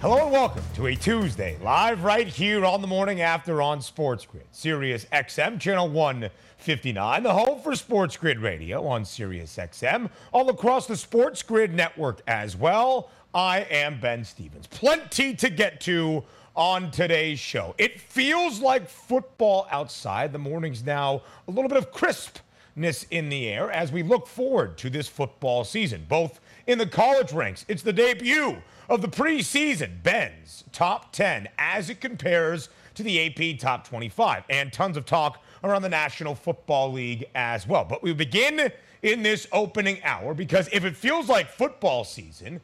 Hello and welcome to a Tuesday, live right here on the morning after on Sports Grid, Sirius XM, channel 159, the home for Sports Grid Radio on Sirius XM, all across the Sports Grid network as well. I am Ben Stevens. Plenty to get to on today's show. It feels like football outside. The morning's now a little bit of crispness in the air as we look forward to this football season, both in the college ranks. It's the debut of the preseason, Ben's top 10 as it compares to the AP top 25, and tons of talk around the National Football League as well. But we begin in this opening hour because if it feels like football season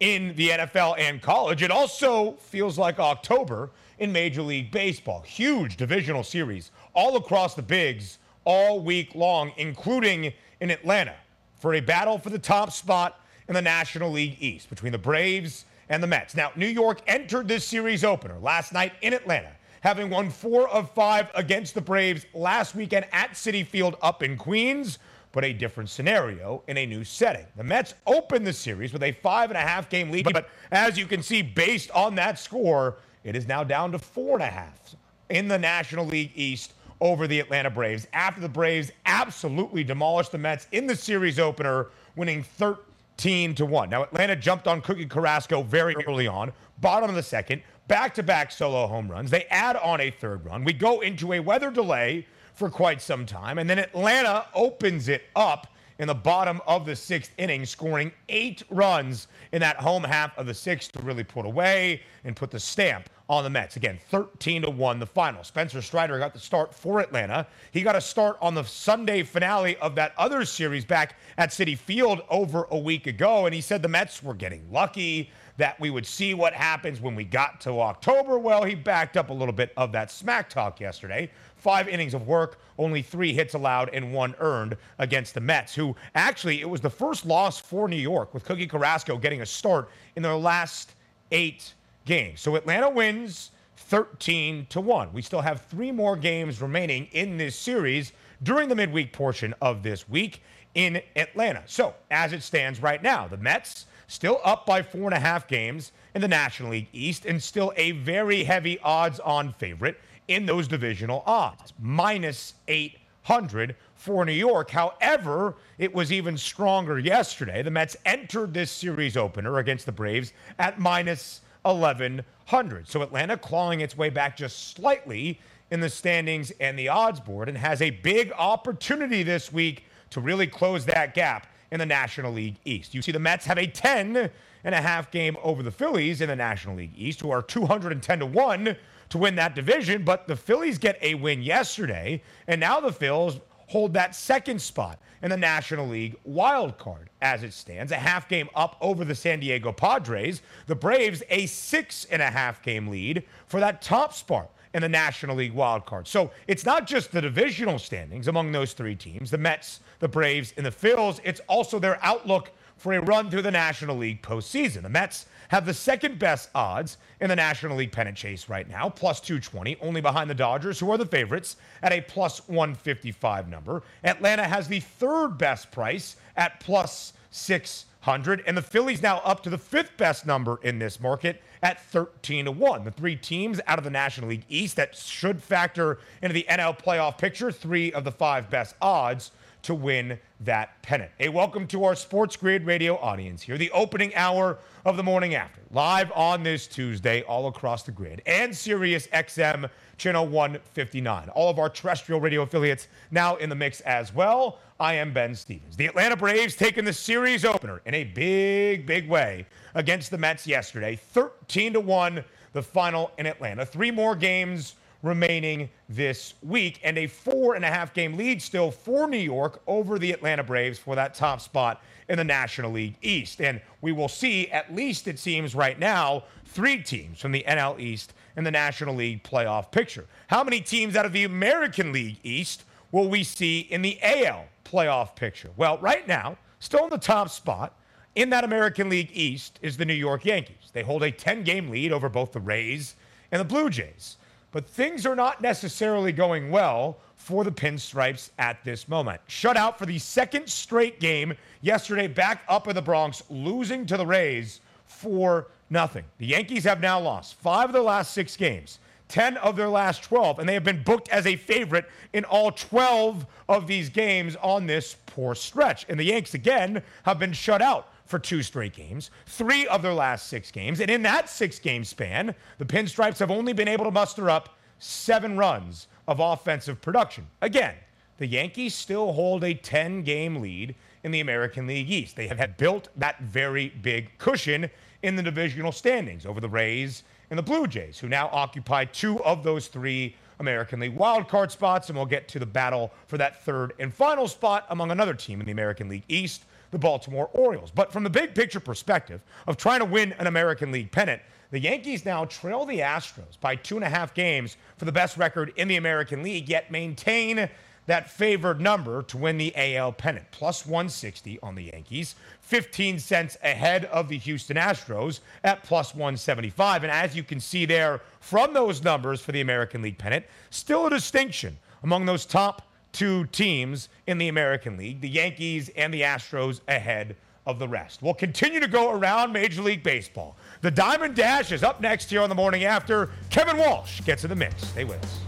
in the NFL and college, it also feels like October in Major League Baseball. Huge divisional series all across the bigs all week long, including in Atlanta for a battle for the top spot in the National League East between the Braves and the Mets. Now, New York entered this series opener last night in Atlanta, having won four of five against the Braves last weekend at Citi Field up in Queens, but a different scenario in a new setting. The Mets opened the series with a five and a half game lead, but as you can see, based on that score, it is now down to four and a half in the National League East over the Atlanta Braves after the Braves absolutely demolished the Mets in the series opener, winning 13 15 to 1. Now, Atlanta jumped on Cookie Carrasco very early on, bottom of the second, back to back solo home runs. They add on a third run. We go into a weather delay for quite some time, and then Atlanta opens it up in the bottom of the sixth inning, scoring eight runs in that home half of the sixth to really put away and put the stamp on the Mets. Again, 13 to 1 the final. Spencer Strider got the start for Atlanta. He got a start on the Sunday finale of that other series back at Citi Field over a week ago and he said the Mets were getting lucky that we would see what happens when we got to October. Well, he backed up a little bit of that smack talk yesterday. Five innings of work, only three hits allowed and one earned against the Mets, who actually, it was the first loss for New York with Cookie Carrasco getting a start in their last eight games. So Atlanta wins 13 to 1. We still have three more games remaining in this series during the midweek portion of this week in Atlanta. So, as it stands right now, the Mets still up by four and a half games in the National League East and still a very heavy odds on favorite in those divisional odds, minus 800 for New York. However, it was even stronger yesterday. The Mets entered this series opener against the Braves at minus 1100. So Atlanta clawing its way back just slightly in the standings and the odds board and has a big opportunity this week to really close that gap in the National League East. You see the Mets have a 10 and a half game over the Phillies in the National League East, who are 210 to 1 to win that division. But the Phillies get a win yesterday, and now the Phils hold that second spot in the National League wild card as it stands, a half game up over the San Diego Padres. The Braves, a six and a half game lead for that top spot in the National League wild card. So it's not just the divisional standings among those three teams, the Mets, the Braves, and the Phils. It's also their outlook for a run through the National League postseason. The Mets have the second best odds in the National League pennant chase right now, plus 220, only behind the Dodgers, who are the favorites, at a plus 155 number. Atlanta has the third best price at plus 600, and the Phillies now up to the fifth best number in this market at 13 to 1. The three teams out of the National League East that should factor into the NL playoff picture, three of the five best odds to win that pennant. A welcome to our Sports Grid radio audience here, the opening hour of the morning after, live on this Tuesday, all across the grid, and Sirius XM channel 159. All of our terrestrial radio affiliates now in the mix as well. I am Ben Stevens. The Atlanta Braves taking the series opener in a big, big way against the Mets yesterday, 13 to 1, the final in Atlanta. Three more games remaining this week, and a four and a half game lead still for New York over the Atlanta Braves for that top spot in the National League East. And we will see, at least it seems right now, three teams from the NL East in the National League playoff picture. How many teams out of the American League East will we see in the AL playoff picture? Well, right now, still in the top spot in that American League East is the New York Yankees. They hold a 10 game lead over both the Rays and the Blue Jays. But things are not necessarily going well for the Pinstripes at this moment. Shut out for the second straight game yesterday, back up in the Bronx, losing to the Rays for nothing. The Yankees have now lost five of their last six games. 10 of their last 12, and they have been booked as a favorite in all 12 of these games on this poor stretch. And the Yanks, again, have been shut out for two straight games, three of their last six games. And in that six game span, the Pinstripes have only been able to muster up seven runs of offensive production. Again, the Yankees still hold a 10 game lead in the American League East. They have built that very big cushion in the divisional standings over the Rays and the Blue Jays, who now occupy two of those three American League wildcard spots. And we'll get to the battle for that third and final spot among another team in the American League East, the Baltimore Orioles. But from the big picture perspective of trying to win an American League pennant, the Yankees now trail the Astros by two and a half games for the best record in the American League, yet maintain that favored number to win the AL pennant, plus 160 on the Yankees, 15 cents ahead of the Houston Astros at plus 175. And as you can see there from those numbers for the American League pennant, still a distinction among those top two teams in the American League, the Yankees and the Astros ahead of the rest. We'll continue to go around Major League Baseball. The Diamond Dash is up next here on the morning after. Kevin Walsh gets in the mix. Stay with us.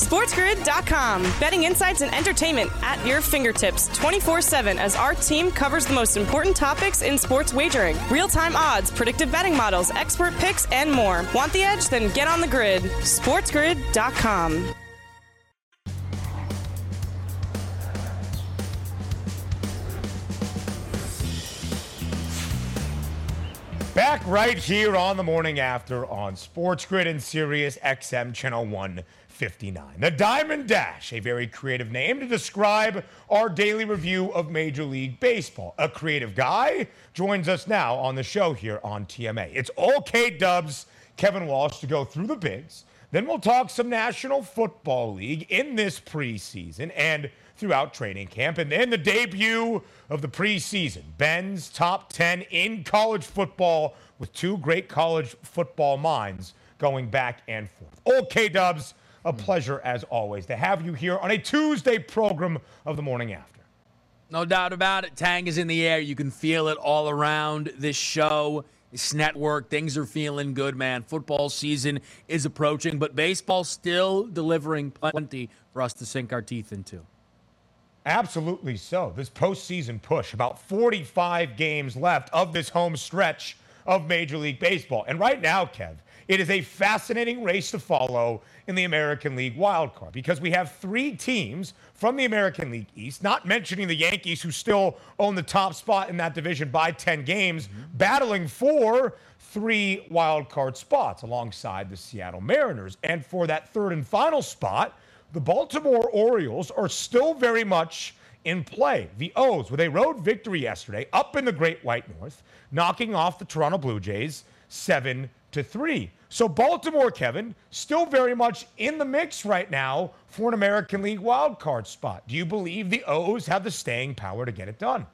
SportsGrid.com. Betting insights and entertainment at your fingertips 24 7 as our team covers the most important topics in sports wagering real time odds, predictive betting models, expert picks, and more. Want the edge? Then get on the grid. SportsGrid.com. Back right here on the morning after on Sports Grid and Sirius XM Channel 159. The Diamond Dash, a very creative name to describe our daily review of Major League Baseball. A creative guy joins us now on the show here on TMA. It's all K Dubs, Kevin Walsh, to go through the bigs. Then we'll talk some National Football League in this preseason and throughout training camp. And then the debut of the preseason Ben's top 10 in college football with two great college football minds going back and forth. Old K Dubs, a hmm. pleasure as always to have you here on a Tuesday program of the morning after. No doubt about it. Tang is in the air. You can feel it all around this show, this network. Things are feeling good, man. Football season is approaching, but baseball still delivering plenty for us to sink our teeth into. Absolutely so. This postseason push, about 45 games left of this home stretch of Major League Baseball. And right now, Kev, it is a fascinating race to follow in the American League wildcard because we have three teams from the American League East, not mentioning the Yankees, who still own the top spot in that division by 10 games, mm-hmm. battling for three wildcard spots alongside the Seattle Mariners. And for that third and final spot, the Baltimore Orioles are still very much in play. The O's, with a road victory yesterday up in the Great White North, knocking off the Toronto Blue Jays 7 to 3. So Baltimore, Kevin, still very much in the mix right now for an American League wildcard spot. Do you believe the O's have the staying power to get it done?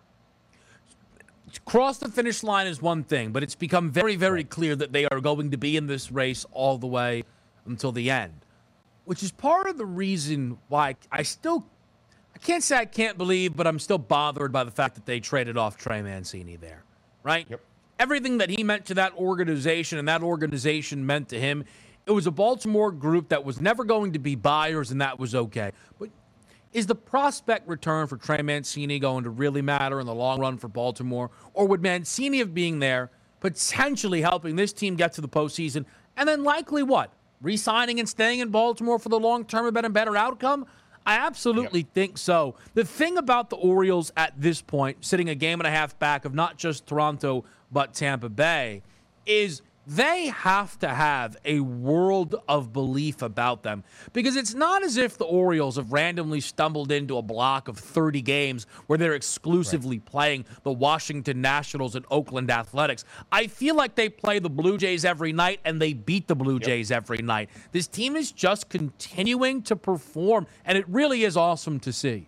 Cross the finish line is one thing, but it's become very, very clear that they are going to be in this race all the way until the end which is part of the reason why I still I can't say I can't believe, but I'm still bothered by the fact that they traded off Trey Mancini there, right? Yep. Everything that he meant to that organization and that organization meant to him, it was a Baltimore group that was never going to be buyers, and that was okay. But is the prospect return for Trey Mancini going to really matter in the long run for Baltimore? Or would Mancini of being there potentially helping this team get to the postseason? And then likely what? Re-signing and staying in Baltimore for the long term have been a better outcome? I absolutely yep. think so. The thing about the Orioles at this point, sitting a game and a half back of not just Toronto but Tampa Bay, is they have to have a world of belief about them because it's not as if the Orioles have randomly stumbled into a block of 30 games where they're exclusively right. playing the Washington Nationals and Oakland Athletics. I feel like they play the Blue Jays every night and they beat the Blue yep. Jays every night. This team is just continuing to perform, and it really is awesome to see.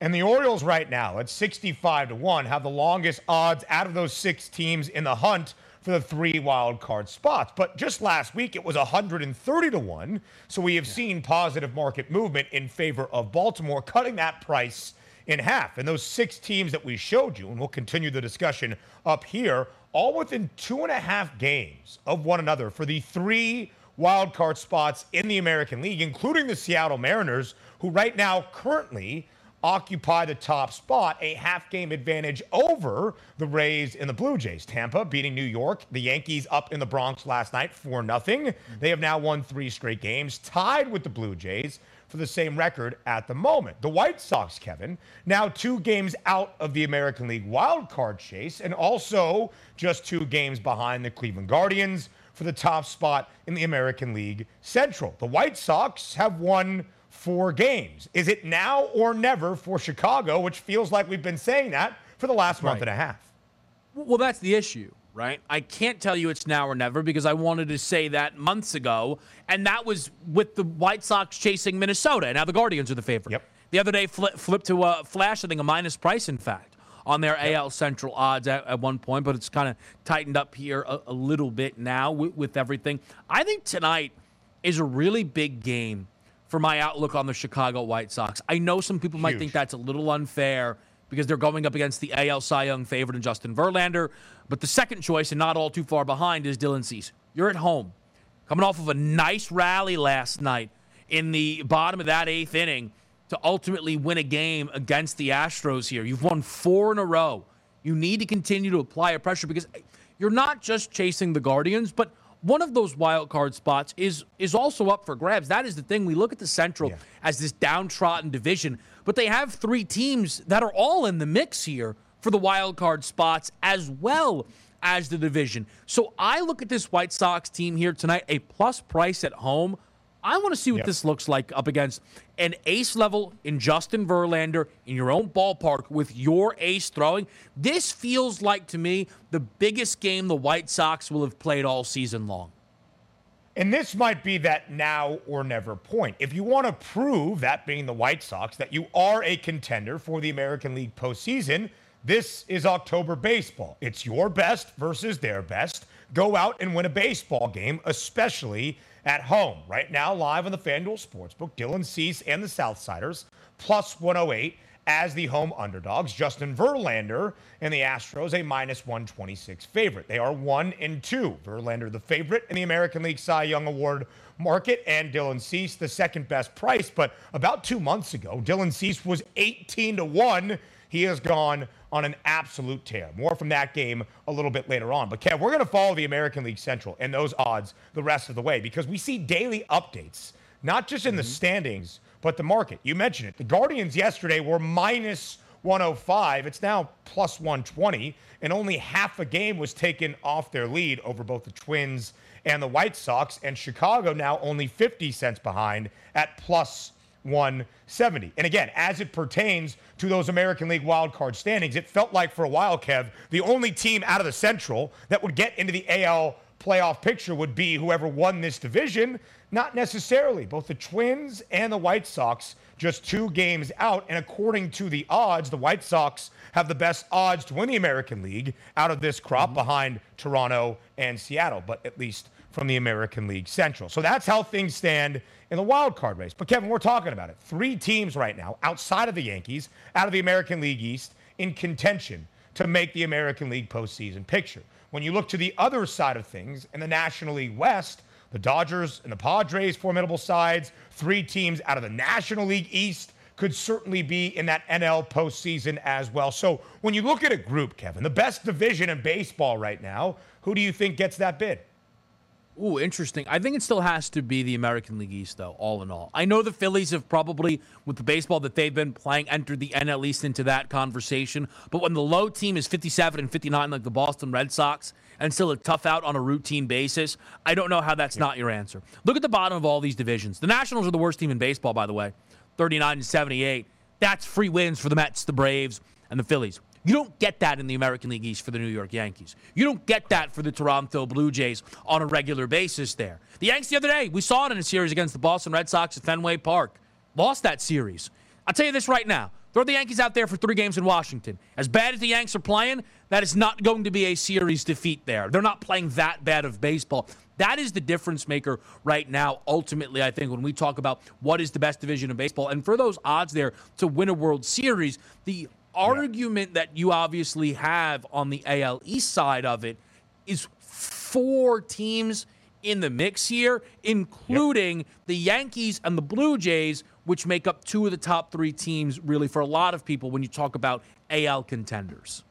And the Orioles right now at 65 to 1 have the longest odds out of those six teams in the hunt for the three wild card spots. But just last week, it was 130 to 1. So we have yeah. seen positive market movement in favor of Baltimore, cutting that price in half. And those six teams that we showed you, and we'll continue the discussion up here, all within two and a half games of one another for the three wild card spots in the American League, including the Seattle Mariners, who right now currently occupy the top spot, a half game advantage over the Rays and the Blue Jays. Tampa beating New York, the Yankees up in the Bronx last night for nothing. They have now won three straight games, tied with the Blue Jays for the same record at the moment. The White Sox, Kevin, now two games out of the American League wild card chase and also just two games behind the Cleveland Guardians for the top spot in the American League Central. The White Sox have won four games. Is it now or never for Chicago, which feels like we've been saying that for the last month right. and a half? Well, that's the issue, right? I can't tell you it's now or never because I wanted to say that months ago, and that was with the White Sox chasing Minnesota. Now the Guardians are the favorite. Yep. The other day, flip, flipped to a flash, I think a minus price, in fact, on their yep. AL Central odds at, at one point, but it's kind of tightened up here a, a little bit now with, with everything. I think tonight is a really big game for my outlook on the Chicago White Sox. I know some people Huge. might think that's a little unfair because they're going up against the AL Cy Young favorite in Justin Verlander, but the second choice and not all too far behind is Dylan Cease. You're at home, coming off of a nice rally last night in the bottom of that eighth inning to ultimately win a game against the Astros here. You've won four in a row. You need to continue to apply a pressure because you're not just chasing the Guardians, but – one of those wild card spots is is also up for grabs. That is the thing. We look at the Central yeah. as this downtrodden division, but they have three teams that are all in the mix here for the wild card spots as well as the division. So I look at this White Sox team here tonight, a plus price at home. I want to see what yep. this looks like up against an ace level in Justin Verlander in your own ballpark with your ace throwing. This feels like to me the biggest game the White Sox will have played all season long. And this might be that now or never point. If you want to prove, that being the White Sox, that you are a contender for the American League postseason, this is October baseball. It's your best versus their best. Go out and win a baseball game, especially at home. Right now, live on the FanDuel Sportsbook, Dylan Cease and the Southsiders, plus 108 as the home underdogs. Justin Verlander and the Astros, a minus 126 favorite. They are one and two. Verlander, the favorite in the American League Cy Young Award market, and Dylan Cease, the second best price. But about two months ago, Dylan Cease was 18 to 1. He has gone on an absolute tear. More from that game a little bit later on. But Kev, we're going to follow the American League Central and those odds the rest of the way because we see daily updates, not just in mm-hmm. the standings, but the market. You mentioned it. The Guardians yesterday were minus 105. It's now plus 120, and only half a game was taken off their lead over both the Twins and the White Sox. And Chicago now only 50 cents behind at plus 170. And again, as it pertains to those American League wildcard standings, it felt like for a while, Kev, the only team out of the Central that would get into the AL playoff picture would be whoever won this division. Not necessarily. Both the Twins and the White Sox just two games out. And according to the odds, the White Sox have the best odds to win the American League out of this crop mm-hmm. behind Toronto and Seattle, but at least from the American League Central. So that's how things stand in the wild card race. But Kevin, we're talking about it. Three teams right now outside of the Yankees, out of the American League East, in contention to make the American League postseason picture. When you look to the other side of things in the National League West, the Dodgers and the Padres, formidable sides, three teams out of the National League East could certainly be in that NL postseason as well. So when you look at a group, Kevin, the best division in baseball right now, who do you think gets that bid? Ooh, interesting. I think it still has to be the American League East, though, all in all. I know the Phillies have probably, with the baseball that they've been playing, entered the N at least into that conversation. But when the low team is 57 and 59, like the Boston Red Sox, and still a tough out on a routine basis, I don't know how that's yeah. not your answer. Look at the bottom of all these divisions. The Nationals are the worst team in baseball, by the way 39 and 78. That's free wins for the Mets, the Braves, and the Phillies. You don't get that in the American League East for the New York Yankees. You don't get that for the Toronto Blue Jays on a regular basis there. The Yankees the other day, we saw it in a series against the Boston Red Sox at Fenway Park. Lost that series. I'll tell you this right now. Throw the Yankees out there for three games in Washington. As bad as the Yanks are playing, that is not going to be a series defeat there. They're not playing that bad of baseball. That is the difference maker right now, ultimately, I think, when we talk about what is the best division of baseball. And for those odds there to win a World Series, the argument that you obviously have on the AL East side of it is four teams in the mix here, including yep. the Yankees and the Blue Jays, which make up two of the top three teams, really, for a lot of people when you talk about AL contenders.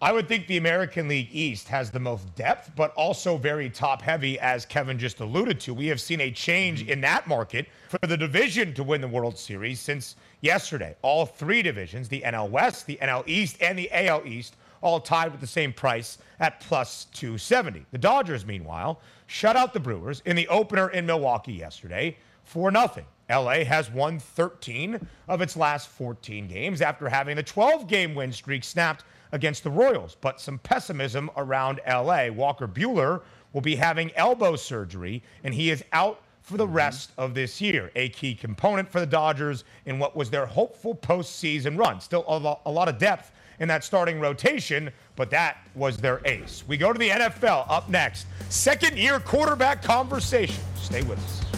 I would think the American League East has the most depth, but also very top heavy, as Kevin just alluded to. We have seen a change mm-hmm. in that market for the division to win the World Series since yesterday. All three divisions, the NL West, the NL East, and the AL East, all tied with the same price at plus 270. The Dodgers, meanwhile, shut out the Brewers in the opener in Milwaukee yesterday for nothing. LA has won 13 of its last 14 games after having the 12 game win streak snapped against the Royals, but some pessimism around LA. Walker Buehler will be having elbow surgery, and he is out for the mm-hmm. rest of this year. A key component for the Dodgers in what was their hopeful postseason run. Still a lot of depth in that starting rotation, but that was their ace. We go to the NFL up next. Second year quarterback conversation. Stay with us.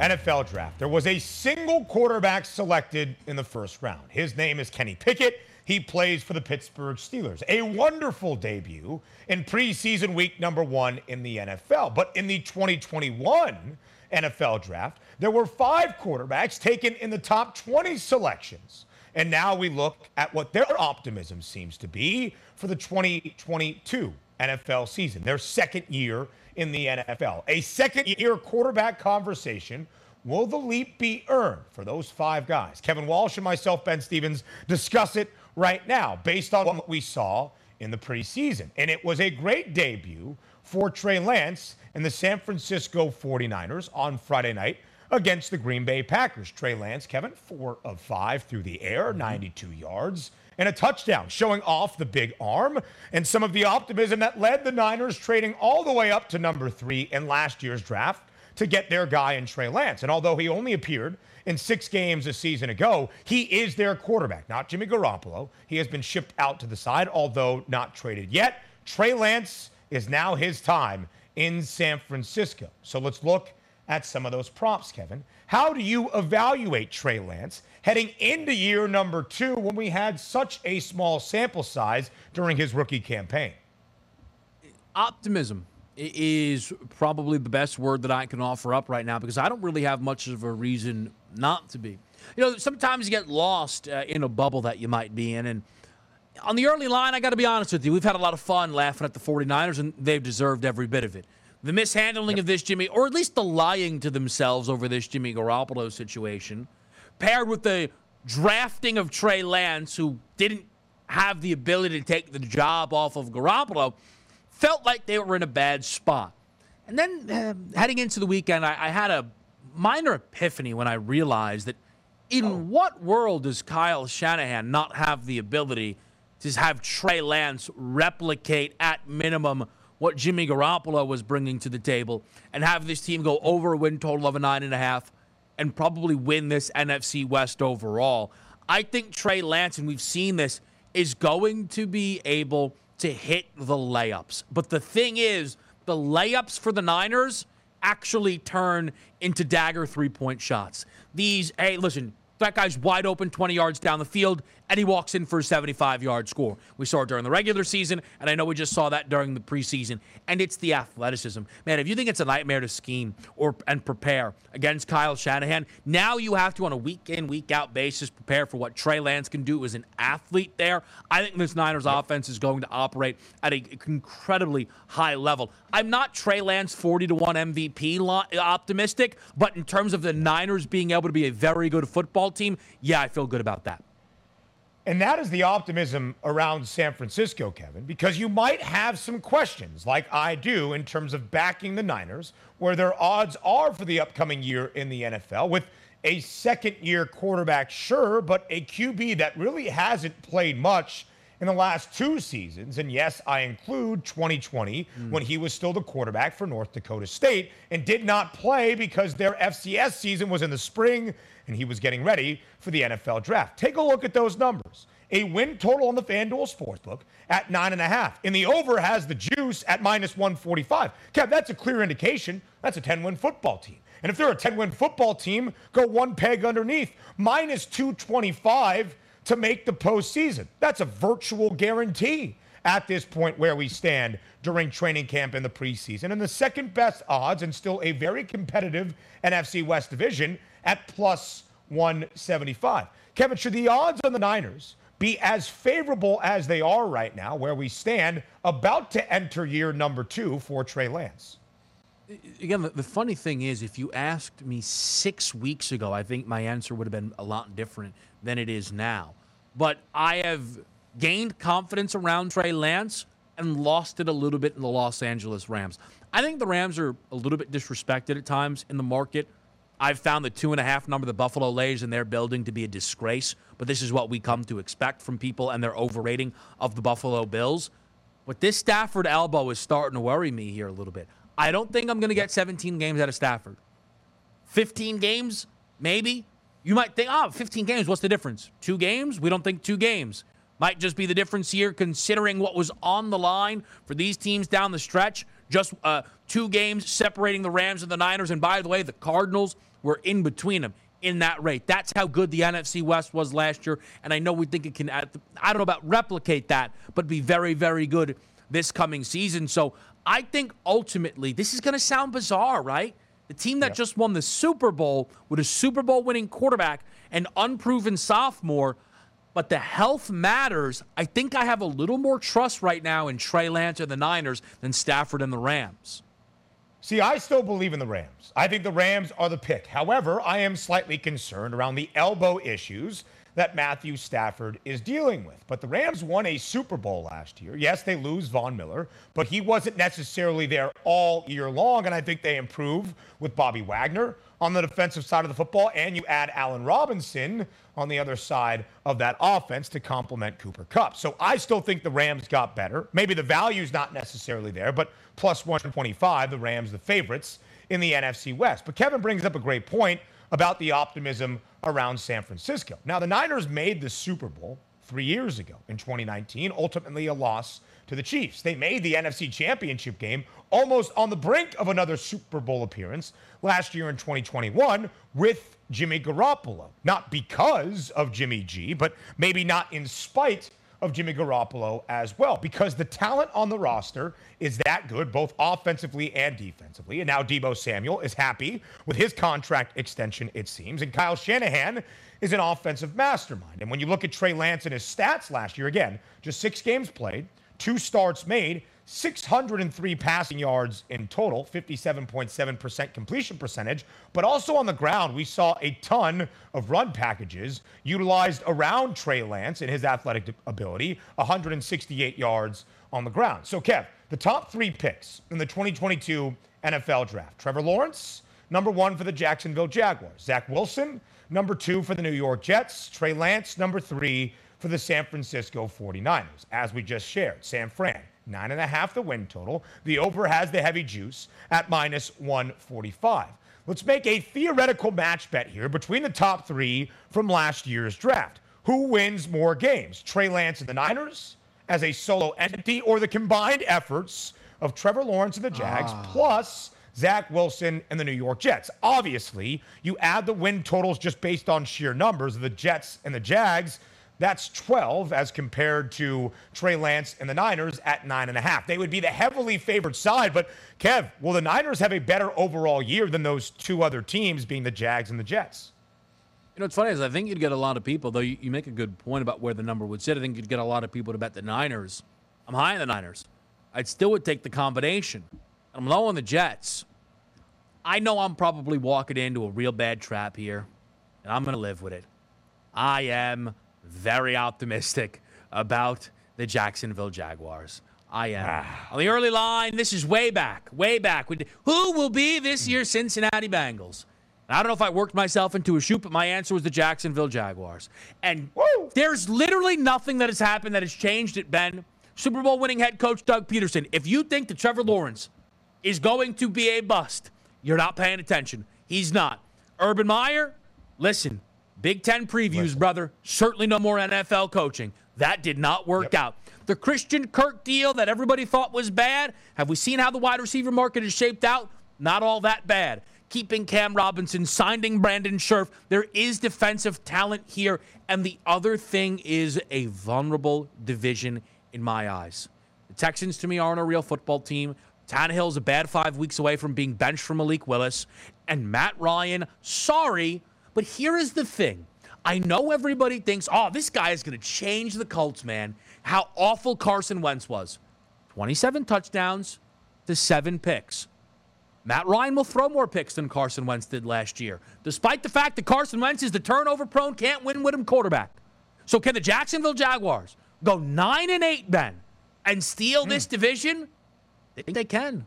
NFL draft, there was a single quarterback selected in the first round. His name is Kenny Pickett. He plays for the Pittsburgh Steelers. A wonderful debut in preseason week number one in the NFL. But in the 2021 NFL draft, there were five quarterbacks taken in the top 20 selections. And now we look at what their optimism seems to be for the 2022 NFL season, their second year in the NFL. A second year quarterback conversation. Will the leap be earned for those five guys? Kevin Walsh and myself, Ben Stevens, discuss it right now based on what we saw in the preseason. And it was a great debut for Trey Lance and the San Francisco 49ers on Friday night against the Green Bay Packers. Trey Lance, Kevin, four of five through the air, mm-hmm. 92 yards and a touchdown, showing off the big arm and some of the optimism that led the Niners trading all the way up to number three in last year's draft to get their guy in Trey Lance. And although he only appeared in six games a season ago, he is their quarterback, not Jimmy Garoppolo. He has been shipped out to the side, although not traded yet. Trey Lance is now his time in San Francisco. So let's look at some of those props, Kevin. How do you evaluate Trey Lance heading into year number two when we had such a small sample size during his rookie campaign? Optimism is probably the best word that I can offer up right now because I don't really have much of a reason not to be. You know, sometimes you get lost uh, in a bubble that you might be in. And on the early line, I got to be honest with you, we've had a lot of fun laughing at the 49ers, and they've deserved every bit of it the mishandling yep. of this Jimmy, or at least the lying to themselves over this Jimmy Garoppolo situation, paired with the drafting of Trey Lance, who didn't have the ability to take the job off of Garoppolo, felt like they were in a bad spot. And then uh, heading into the weekend, I, I, had a minor epiphany when I realized that in oh. what world does Kyle Shanahan not have the ability to have Trey Lance replicate at minimum what Jimmy Garoppolo was bringing to the table and have this team go over a win total of a nine and a half and probably win this NFC West overall. I think Trey Lance, and we've seen this, is going to be able to hit the layups. But the thing is, the layups for the Niners actually turn into dagger three point shots. These, hey, listen, that guy's wide open 20 yards down the field, and he walks in for a 75 yard score. We saw it during the regular season, and I know we just saw that during the preseason. And it's the athleticism. Man, if you think it's a nightmare to scheme or and prepare against Kyle Shanahan, now you have to, on a week in, week out basis, prepare for what Trey Lance can do as an athlete there. I think this Niners offense is going to operate at an incredibly high level. I'm not Trey Lance 40 to 1 MVP optimistic, but in terms of the Niners being able to be a very good football team, yeah, I feel good about that. And that is the optimism around San Francisco, Kevin, because you might have some questions, like I do, in terms of backing the Niners, where their odds are for the upcoming year in the NFL with a second year quarterback, sure, but a QB that really hasn't played much in the last two seasons. And yes, I include 2020 mm. when he was still the quarterback for North Dakota State and did not play because their FCS season was in the spring and he was getting ready for the NFL draft. Take a look at those numbers. A win total on the FanDuel Sportsbook at nine and a half. And the over has the juice at minus 145. Kev, that's a clear indication that's a 10 win football team. And if they're a 10 win football team, go one peg underneath, minus 225 to make the postseason. That's a virtual guarantee at this point where we stand during training camp in the preseason. And the second best odds, and still a very competitive NFC West division, at plus 175. Kevin, should the odds on the Niners be as favorable as they are right now, where we stand, about to enter year number two for Trey Lance? Again, the, the funny thing is, if you asked me six weeks ago, I think my answer would have been a lot different than it is now. But I have gained confidence around Trey Lance and lost it a little bit in the Los Angeles Rams. I think the Rams are a little bit disrespected at times in the market. I've found the two and a half number the Buffalo lays in their building to be a disgrace, but this is what we come to expect from people and their overrating of the Buffalo Bills. But this Stafford elbow is starting to worry me here a little bit. I don't think I'm going to get 17 games out of Stafford. 15 games, maybe. You might think, oh, 15 games, what's the difference? Two games? We don't think two games. Might just be the difference here, considering what was on the line for these teams down the stretch. Just uh, two games separating the Rams and the Niners. And by the way, the Cardinals were in between them in that rate. That's how good the NFC West was last year. And I know we think it can, I don't know about replicate that, but be very, very good this coming season. So I think ultimately, this is going to sound bizarre, right? The team that just won the Super Bowl with a Super Bowl winning quarterback and unproven sophomore but the health matters. I think I have a little more trust right now in Trey Lance and the Niners than Stafford and the Rams. See, I still believe in the Rams. I think the Rams are the pick. However, I am slightly concerned around the elbow issues that Matthew Stafford is dealing with. But the Rams won a Super Bowl last year. Yes, they lose Von Miller, but he wasn't necessarily there all year long. And I think they improve with Bobby Wagner on the defensive side of the football, and you add Allen Robinson on the other side of that offense to complement Cooper Kupp. So I still think the Rams got better. Maybe the value's not necessarily there, but plus 125, the Rams the favorites in the NFC West. But Kevin brings up a great point about the optimism around San Francisco. Now, the Niners made the Super Bowl three years ago in 2019, ultimately a loss to the Chiefs. They made the NFC Championship game almost on the brink of another Super Bowl appearance last year in 2021 with Jimmy Garoppolo. Not because of Jimmy G, but maybe not in spite of Jimmy Garoppolo as well, because the talent on the roster is that good, both offensively and defensively. And now Deebo Samuel is happy with his contract extension, it seems. And Kyle Shanahan is an offensive mastermind. And when you look at Trey Lance and his stats last year, again, just six games played, two starts made, 603 passing yards in total, 57.7% completion percentage. But also on the ground, we saw a ton of run packages utilized around Trey Lance and his athletic ability, 168 yards on the ground. So, Kev, the top three picks in the 2022 NFL draft Trevor Lawrence, number one for the Jacksonville Jaguars, Zach Wilson, number two for the New York Jets, Trey Lance, number three for the San Francisco 49ers, as we just shared. San Fran, nine and a half the win total. The over has the heavy juice at minus 145. Let's make a theoretical match bet here between the top three from last year's draft. Who wins more games, Trey Lance and the Niners as a solo entity, or the combined efforts of Trevor Lawrence and the Jags, ah. plus Zach Wilson, and the New York Jets. Obviously, you add the win totals just based on sheer numbers of the Jets and the Jags. That's 12 as compared to Trey Lance and the Niners at nine and a half. They would be the heavily favored side. But Kev, will the Niners have a better overall year than those two other teams, being the Jags and the Jets? You know, what's funny is I think you'd get a lot of people, though you, you make a good point about where the number would sit. I think you'd get a lot of people to bet the Niners. I'm high on the Niners. I'd still would take the combination. I'm low on the Jets. I know I'm probably walking into a real bad trap here, and I'm going to live with it. I am very optimistic about the Jacksonville Jaguars. I am. Ah. On the early line, this is way back, way back. Who will be this year's Cincinnati Bengals? I don't know if I worked myself into a shoot, but my answer was the Jacksonville Jaguars. And Woo! there's literally nothing that has happened that has changed it, Ben. Super Bowl winning head coach Doug Pederson. If you think that Trevor Lawrence is going to be a bust, you're not paying attention. He's not. Urban Meyer, listen, Big Ten previews, listen. brother. Certainly no more NFL coaching. That did not work yep. out. The Christian Kirk deal that everybody thought was bad. Have we seen how the wide receiver market is shaped out? Not all that bad. Keeping Cam Robinson, signing Brandon Scherff. There is defensive talent here. And the other thing is a vulnerable division in my eyes. The Texans, to me, aren't a real football team. Tannehill's a bad five weeks away from being benched for Malik Willis. And Matt Ryan, sorry, but here is the thing. I know everybody thinks, oh, this guy is going to change the Colts, man. How awful Carson Wentz was 27 touchdowns to seven picks. Matt Ryan will throw more picks than Carson Wentz did last year, despite the fact that Carson Wentz is the turnover prone, can't win with him quarterback. So, can the Jacksonville Jaguars go 9 and 8, Ben, and steal mm. this division? They think they can.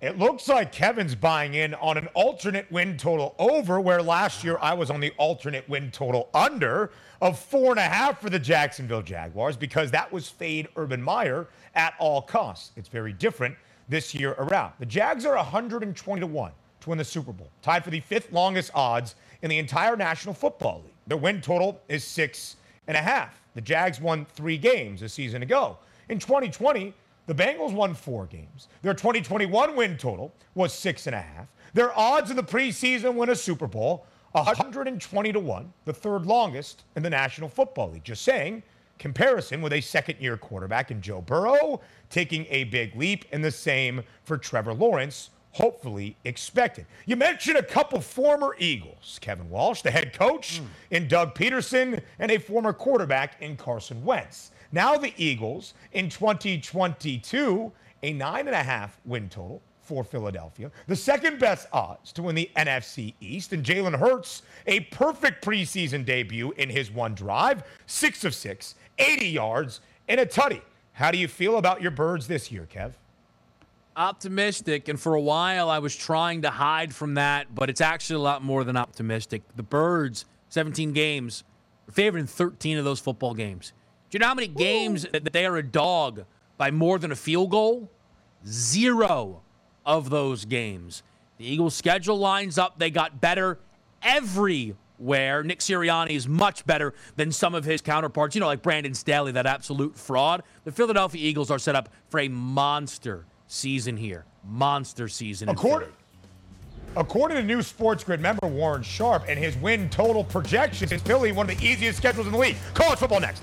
It looks like Kevin's buying in on an alternate win total over, where last year I was on the alternate win total under of four and a half for the Jacksonville Jaguars because that was fade Urban Meyer at all costs. It's very different this year around. The Jags are 120 to 1 to win the Super Bowl, tied for the fifth longest odds in the entire National Football League. Their win total is six and a half. The Jags won three games a season ago. In 2020, the Bengals won four games. Their 2021 win total was six and a half. Their odds in the preseason win a Super Bowl, 120 to 1, the third longest in the National Football League. Just saying, comparison with a second year quarterback in Joe Burrow taking a big leap, and the same for Trevor Lawrence, hopefully expected. You mentioned a couple former Eagles, Kevin Walsh, the head coach, mm. in Doug Pederson, and a former quarterback in Carson Wentz. Now the Eagles in 2022, a nine and a half win total for Philadelphia, the second best odds to win the NFC East, and Jalen Hurts, a perfect preseason debut in his one drive, six of six, 80 yards, and a tutty. How do you feel about your birds this year, Kev? Optimistic, and for a while I was trying to hide from that, but it's actually a lot more than optimistic. The birds, 17 games, favored in 13 of those football games. Do you know how many games Ooh. that they are a dog by more than a field goal? Zero of those games. The Eagles' schedule lines up. They got better everywhere. Nick Sirianni is much better than some of his counterparts, you know, like Brandon Staley, that absolute fraud. The Philadelphia Eagles are set up for a monster season here. Monster season. According, according to new Sports Grid member Warren Sharp and his win total projections, is Philly one of the easiest schedules in the league. College football next.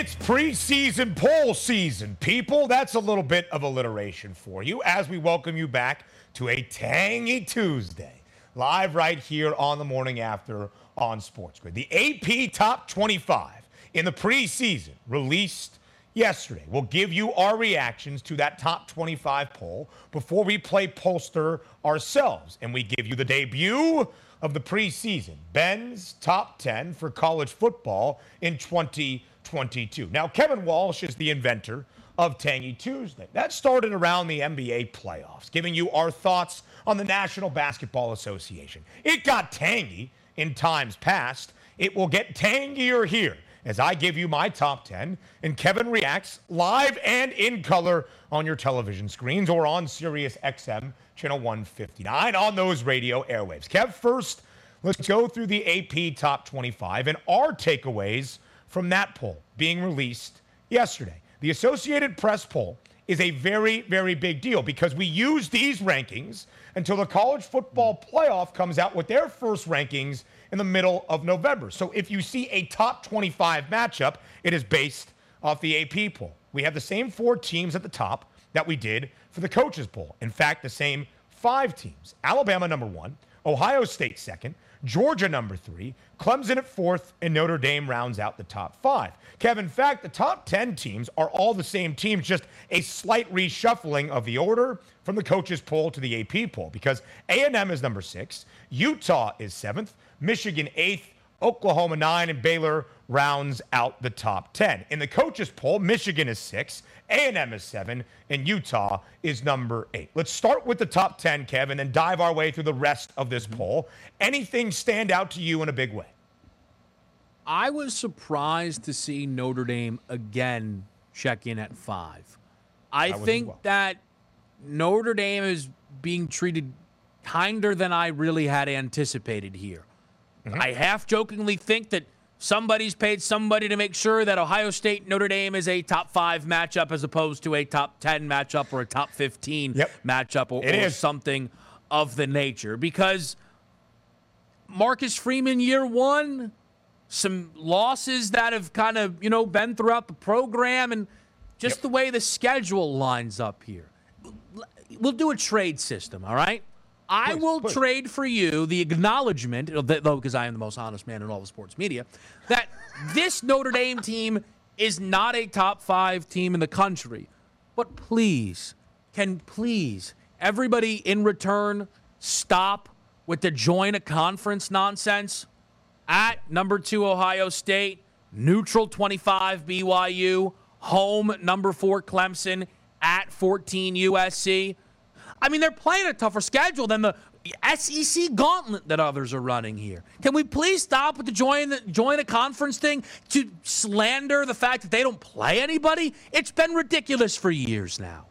It's preseason poll season, people. That's a little bit of alliteration for you as we welcome you back to a tangy Tuesday, live right here on the morning after on Sports Grid. The AP Top 25 in the preseason released yesterday. We'll give you our reactions to that top 25 poll before we play pollster ourselves. And we give you the debut of the preseason, Ben's top 10 for college football in 2020. 22. Now, Kevin Walsh is the inventor of Tangy Tuesday. That started around the NBA playoffs, giving you our thoughts on the National Basketball Association. It got tangy in times past. It will get tangier here as I give you my top 10 and Kevin reacts live and in color on your television screens or on Sirius XM channel 159 on those radio airwaves. Kev, first, let's go through the AP top 25 and our takeaways from that poll being released yesterday. The Associated Press poll is a very, very big deal because we use these rankings until the college football playoff comes out with their first rankings in the middle of November. So if you see a top 25 matchup, it is based off the AP poll. We have the same four teams at the top that we did for the coaches poll. In fact, the same five teams. Alabama number 1, Ohio State second, Georgia number three, Clemson at fourth, and Notre Dame rounds out the top five. Kevin, in fact, the top 10 teams are all the same teams, just a slight reshuffling of the order from the coaches poll to the AP poll because A&M is number six, Utah is seventh, Michigan eighth, Oklahoma nine, and Baylor rounds out the top 10. In the coaches poll, Michigan is six, A&M is seven, and Utah is number eight. Let's start with the top 10, Kevin, and then dive our way through the rest of this poll. Anything stand out to you in a big way? I was surprised to see Notre Dame again check in at five. I, I think well. that Notre Dame is being treated kinder than I really had anticipated here. Mm-hmm. I half jokingly think that somebody's paid somebody to make sure that Ohio State Notre Dame is a top five matchup as opposed to a top 10 matchup or a top 15 yep. matchup or, or something of the nature. Because Marcus Freeman, year one, some losses that have kind of, you know, been throughout the program and just yep. the way the schedule lines up here. We'll do a trade system, all right? I please, will please. trade for you the acknowledgement, though, because I am the most honest man in all of sports media, that this Notre Dame team is not a top five team in the country. But please, can please everybody in return stop with the join a conference nonsense? At number two, Ohio State, neutral 25, BYU, home number four, Clemson, at 14, USC. I mean, they're playing a tougher schedule than the SEC gauntlet that others are running here. Can we please stop with the join the join a conference thing to slander the fact that they don't play anybody? It's been ridiculous for years now.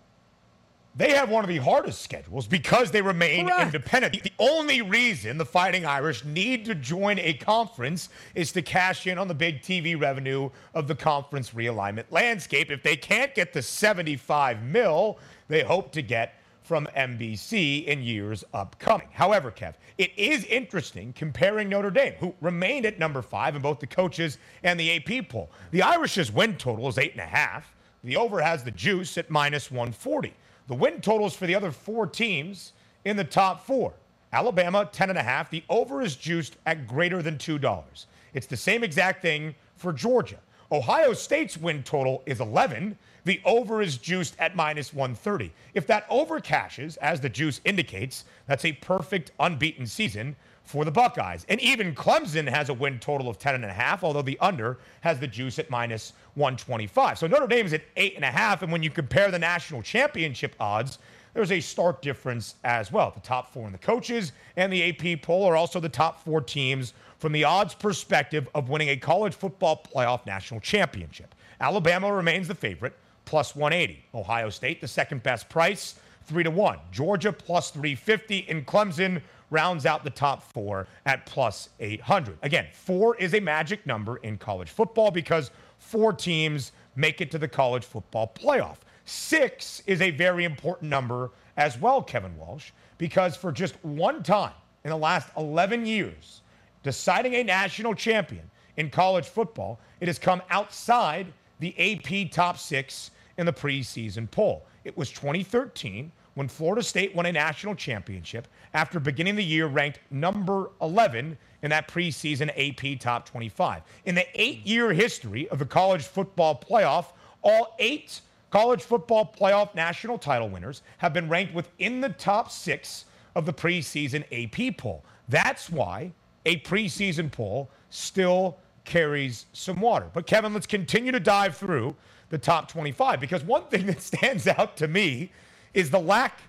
They have one of the hardest schedules because they remain Correct. independent. The only reason the Fighting Irish need to join a conference is to cash in on the big TV revenue of the conference realignment landscape. If they can't get the 75 mil they hope to get from NBC in years upcoming. However, Kev, it is interesting comparing Notre Dame, who remained at number five in both the coaches and the AP poll. The Irish's win total is eight and a half. The over has the juice at minus 140. The win totals for the other four teams in the top four. Alabama, 10 and a half. The over is juiced at greater than $2. It's the same exact thing for Georgia. Ohio State's win total is 11. The over is juiced at minus 130. If that over cashes, as the juice indicates, that's a perfect unbeaten season for the Buckeyes. And even Clemson has a win total of 10.5, although the under has the juice at minus 125. So Notre Dame is at 8.5. And when you compare the national championship odds, there's a stark difference as well. The top four in the coaches and the AP poll are also the top four teams from the odds perspective of winning a college football playoff national championship. Alabama remains the favorite plus 180. Ohio State, the second best price, 3 to 1. Georgia plus 350 and Clemson rounds out the top 4 at plus 800. Again, 4 is a magic number in college football because 4 teams make it to the college football playoff. 6 is a very important number as well, Kevin Walsh, because for just one time in the last 11 years, deciding a national champion in college football, it has come outside the AP top 6 in the preseason poll. It was 2013 when Florida State won a national championship after beginning the year ranked number 11 in that preseason AP top 25. In the eight year history of the college football playoff, all eight college football playoff national title winners have been ranked within the top six of the preseason AP poll. That's why a preseason poll still carries some water. But Kevin, let's continue to dive through the top 25. Because one thing that stands out to me is the lack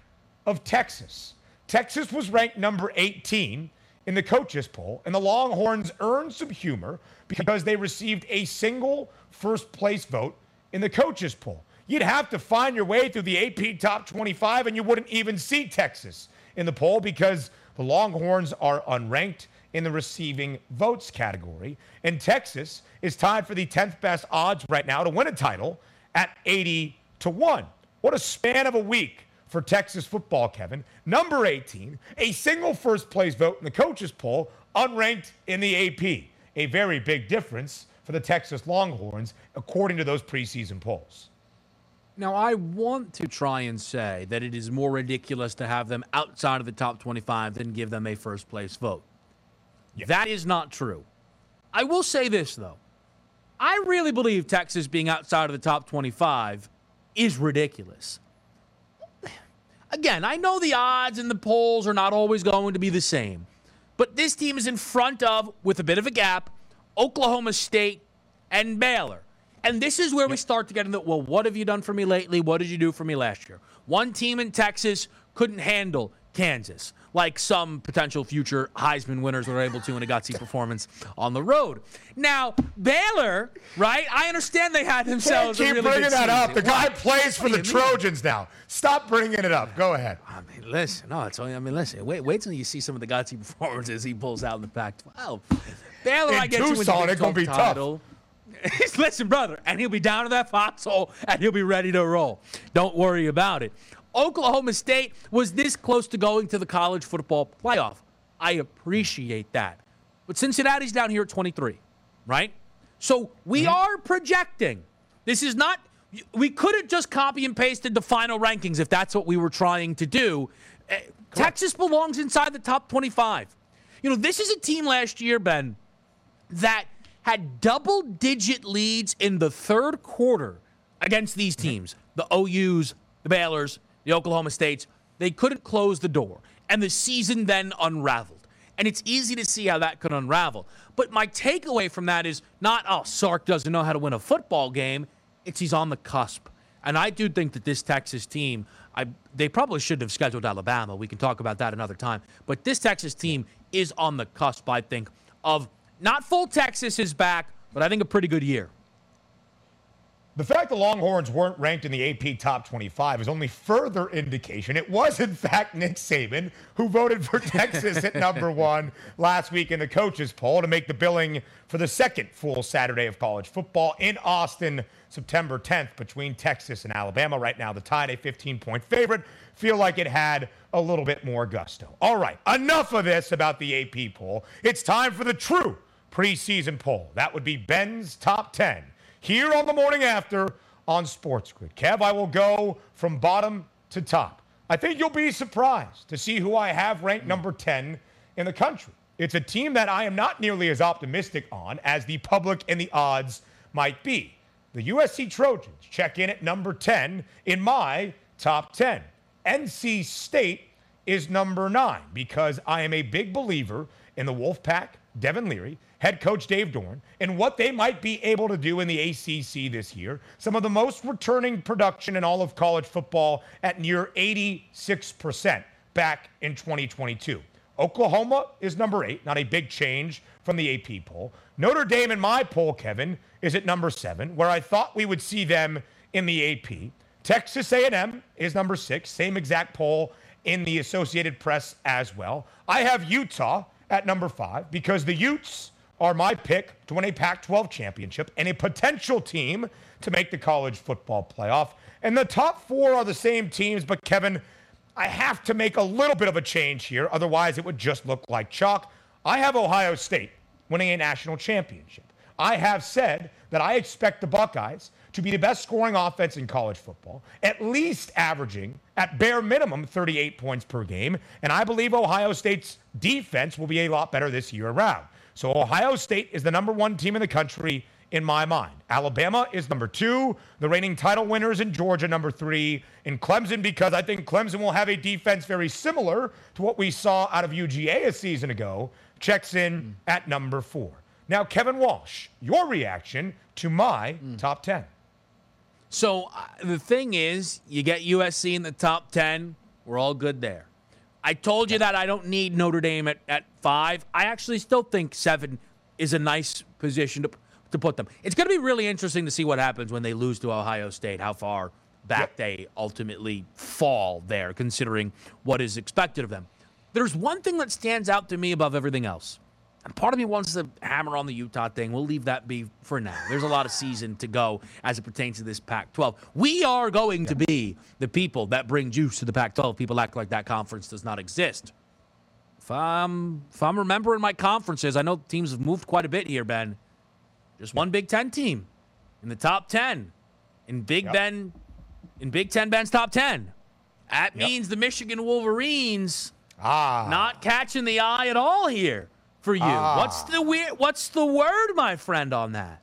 of Texas. Texas was ranked number 18 in the coaches poll, and the Longhorns earned some humor because they received a single first place vote in the coaches poll. You'd have to find your way through the AP top 25, and you wouldn't even see Texas in the poll because the Longhorns are unranked in the receiving votes category. And Texas is tied for the 10th best odds right now to win a title at 80 to 1. What a span of a week for Texas football, Kevin. Number 18, a single first place vote in the coaches poll, unranked in the AP. A very big difference for the Texas Longhorns, according to those preseason polls. Now, I want to try and say that it is more ridiculous to have them outside of the top 25 than give them a first place vote. That is not true. I will say this, though. I really believe Texas being outside of the top 25 is ridiculous. Again, I know the odds and the polls are not always going to be the same, but this team is in front of, with a bit of a gap, Oklahoma State and Baylor. And this is where yep. we start to get into well, what have you done for me lately? What did you do for me last year? One team in Texas couldn't handle Kansas, like some potential future Heisman winners were able to in a gutsy performance on the road. Now, Baylor, right? I understand they had themselves. Can't keep really bringing that up. The guy plays for the Trojans now. Stop bringing it up. Go ahead. I mean, listen. No, it's only. I mean, listen. Wait, wait till you see some of the gutsy performances he pulls out in the Pac-12. Baylor, in I get Tucson, you in it's gonna be title. tough. Listen, brother, and he'll be down to that foxhole and he'll be ready to roll. Don't worry about it. Oklahoma State was this close to going to the college football playoff. I appreciate that. But Cincinnati's down here at 23, right? So we mm-hmm. are projecting. This is not, we could have just copy and pasted the final rankings if that's what we were trying to do. Uh, Texas belongs inside the top 25. You know, this is a team last year, Ben, that had double digit leads in the third quarter against these teams the OUs, the Baylors, the Oklahoma States. They couldn't close the door. And the season then unraveled. And it's easy to see how that could unravel. But my takeaway from that is not, oh, Sark doesn't know how to win a football game. It's he's on the cusp. And I do think that this Texas team, I, they probably should have scheduled Alabama. We can talk about that another time. But this Texas team is on the cusp, I think, of not full Texas is back, but I think a pretty good year. The fact the Longhorns weren't ranked in the AP top 25 is only further indication it was, in fact, Nick Saban who voted for Texas at number one last week in the coaches' poll to make the billing for the second full Saturday of college football in Austin, September 10th, between Texas and Alabama. Right now, the Tide, a 15 point favorite, feel like it had a little bit more gusto. All right, enough of this about the AP poll. It's time for the true preseason poll. That would be Ben's top 10 here on the morning after on Sports Grid. Kev, I will go from bottom to top. I think you'll be surprised to see who I have ranked hmm. number 10 in the country. It's a team that I am not nearly as optimistic on as the public and the odds might be. The USC Trojans check in at number 10 in my top 10. NC State is number nine because I am a big believer in the Wolfpack, Devin Leary, head coach Dave Doeren, and what they might be able to do in the ACC this year. Some of the most returning production in all of college football at near 86% back in 2022. Oklahoma is number eight, not a big change from the AP poll. Notre Dame in my poll, Kevin, is at number seven, where I thought we would see them in the AP. Texas A&M is number six, same exact poll in the Associated Press as well. I have Utah at number five because the Utes are my pick to win a Pac 12 championship and a potential team to make the college football playoff. And the top four are the same teams, but Kevin, I have to make a little bit of a change here. Otherwise, it would just look like chalk. I have Ohio State winning a national championship. I have said that I expect the Buckeyes to be the best scoring offense in college football, at least averaging at bare minimum 38 points per game. And I believe Ohio State's defense will be a lot better this year around. So Ohio State is the number one team in the country in my mind. Alabama is number two. The reigning title winners in Georgia, number three. In Clemson, because I think Clemson will have a defense very similar to what we saw out of UGA a season ago, checks in mm. at number four. Now, Kevin Walsh, your reaction to my mm. top 10. So uh, the thing is, you get USC in the top 10, we're all good there. I told you that I don't need Notre Dame at, at five. I actually still think seven is a nice position to, to put them. It's going to be really interesting to see what happens when they lose to Ohio State, how far back they ultimately fall there, considering what is expected of them. There's one thing that stands out to me above everything else. And part of me wants to hammer on the Utah thing. We'll leave that be for now. There's a lot of season to go as it pertains to this Pac 12. We are going to be the people that bring juice to the Pac 12. People act like that conference does not exist. If I'm, if I'm remembering my conferences, I know teams have moved quite a bit here, Ben. Just one Big Ten team in the top 10. In Big yep. Ben, in Big Ten Ben's top 10. That yep. means the Michigan Wolverines ah. not catching the eye at all here for you. Ah. What's the weird? What's the word, my friend, on that?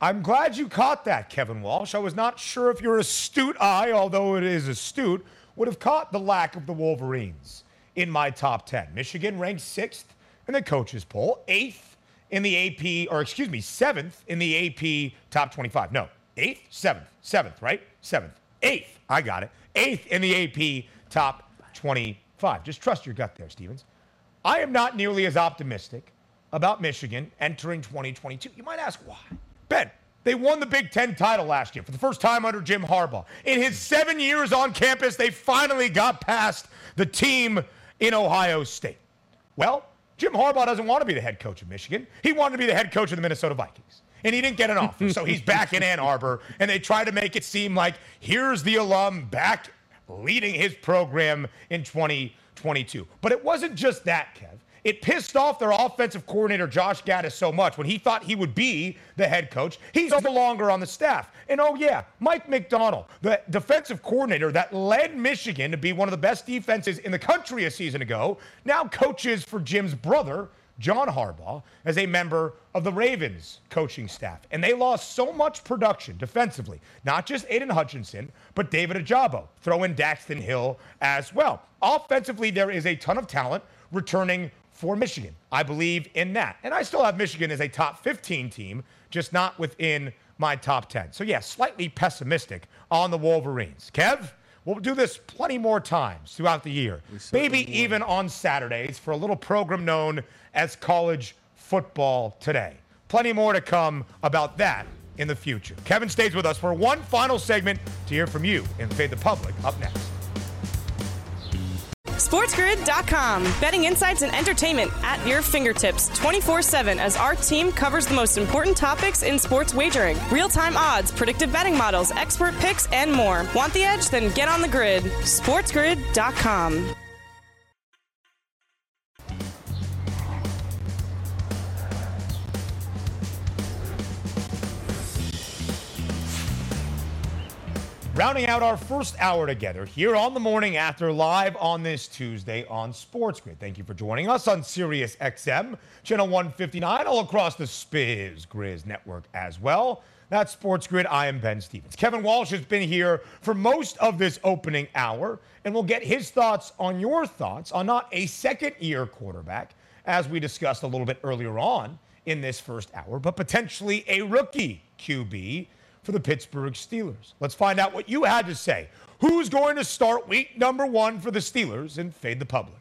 I'm glad you caught that, Kevin Walsh. I was not sure if your astute eye, although it is astute, would have caught the lack of the Wolverines in my top 10. Michigan ranked sixth in the coaches poll, eighth in the AP, or excuse me, seventh in the AP top 25. No, eighth, seventh, seventh, right? Seventh, eighth. I got it. Eighth in the AP top 25. Just trust your gut there, Stevens. I am not nearly as optimistic about Michigan entering 2022. You might ask why. Ben, they won the Big Ten title last year for the first time under Jim Harbaugh. In his seven years on campus, they finally got past the team in Ohio State. Well, Jim Harbaugh doesn't want to be the head coach of Michigan. He wanted to be the head coach of the Minnesota Vikings. And he didn't get an offer. so he's back in Ann Arbor. And they try to make it seem like here's the alum back leading his program in 2020. 22. But it wasn't just that, Kev. It pissed off their offensive coordinator, Josh Gattis, so much when he thought he would be the head coach. He's no longer on the staff. And oh, yeah, Mike Macdonald, the defensive coordinator that led Michigan to be one of the best defenses in the country a season ago, now coaches for Jim's brother, John Harbaugh as a member of the Ravens coaching staff. And they lost so much production defensively, not just Aidan Hutchinson, but David Ojabo. Throw in Daxton Hill as well. Offensively, there is a ton of talent returning for Michigan. I believe in that. And I still have Michigan as a top 15 team, just not within my top 10. So, yeah, slightly pessimistic on the Wolverines. Kev? We'll do this plenty more times throughout the year. Maybe even on Saturdays for a little program known as College Football Today. Plenty more to come about that in the future. Kevin stays with us for one final segment to hear from you and Fade the Public up next. SportsGrid.com. Betting insights and entertainment at your fingertips 24 7 as our team covers the most important topics in sports wagering real time odds, predictive betting models, expert picks, and more. Want the edge? Then get on the grid. SportsGrid.com. Rounding out our first hour together here on the morning after live on this Tuesday on Sports Grid. Thank you for joining us on Sirius XM, channel 159, all across the Spiz Grizz network as well. That's Sports Grid. I am Ben Stevens. Kevin Walsh has been here for most of this opening hour, and we'll get his thoughts on your thoughts on not a second year quarterback, as we discussed a little bit earlier on in this first hour, but potentially a rookie QB for the Pittsburgh Steelers. Let's find out what you had to say. Who's going to start week number one for the Steelers and fade the public?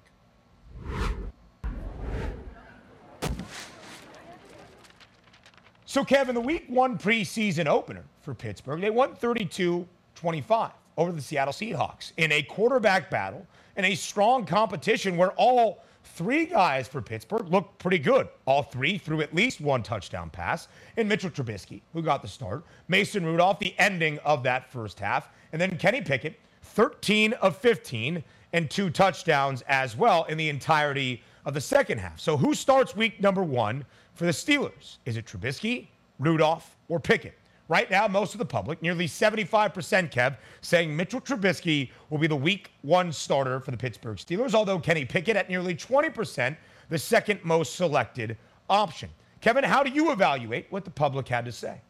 So, Kevin, the week one preseason opener for Pittsburgh, they won 32 25 over the Seattle Seahawks in a quarterback battle and a strong competition where all Three guys for Pittsburgh looked pretty good. All three threw at least one touchdown pass. And Mitchell Trubisky, who got the start. Mason Rudolph, the ending of that first half. And then Kenny Pickett, 13 of 15 and two touchdowns as well in the entirety of the second half. So who starts week number one for the Steelers? Is it Trubisky, Rudolph, or Pickett? Right now, most of the public, nearly 75%, Kev, saying Mitchell Trubisky will be the week one starter for the Pittsburgh Steelers, although Kenny Pickett at nearly 20%, the second most selected option. Kevin, how do you evaluate what the public had to say?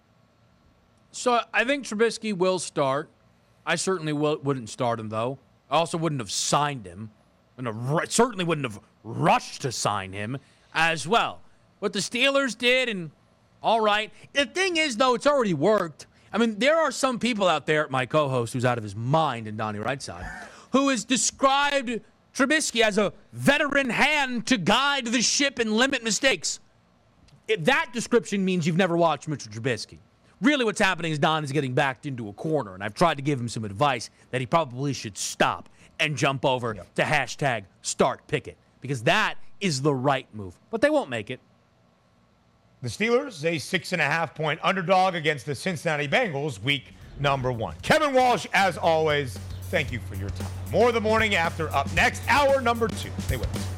So I think Trubisky will start. I certainly will, wouldn't start him, though. I also wouldn't have signed him, and certainly wouldn't have rushed to sign him as well. What the Steelers did and all right. The thing is, though, it's already worked. I mean, there are some people out there, my co host who's out of his mind and Donnie Rightside, who has described Trubisky as a veteran hand to guide the ship and limit mistakes. If that description means you've never watched Mitchell Trubisky. Really, what's happening is Don is getting backed into a corner, and I've tried to give him some advice that he probably should stop and jump over yep. to hashtag start Pickett because that is the right move. But they won't make it. The Steelers, a six and a half point underdog against the Cincinnati Bengals, week number one. Kevin Walsh, as always, thank you for your time. More the morning after up next, hour number two. Stay with us.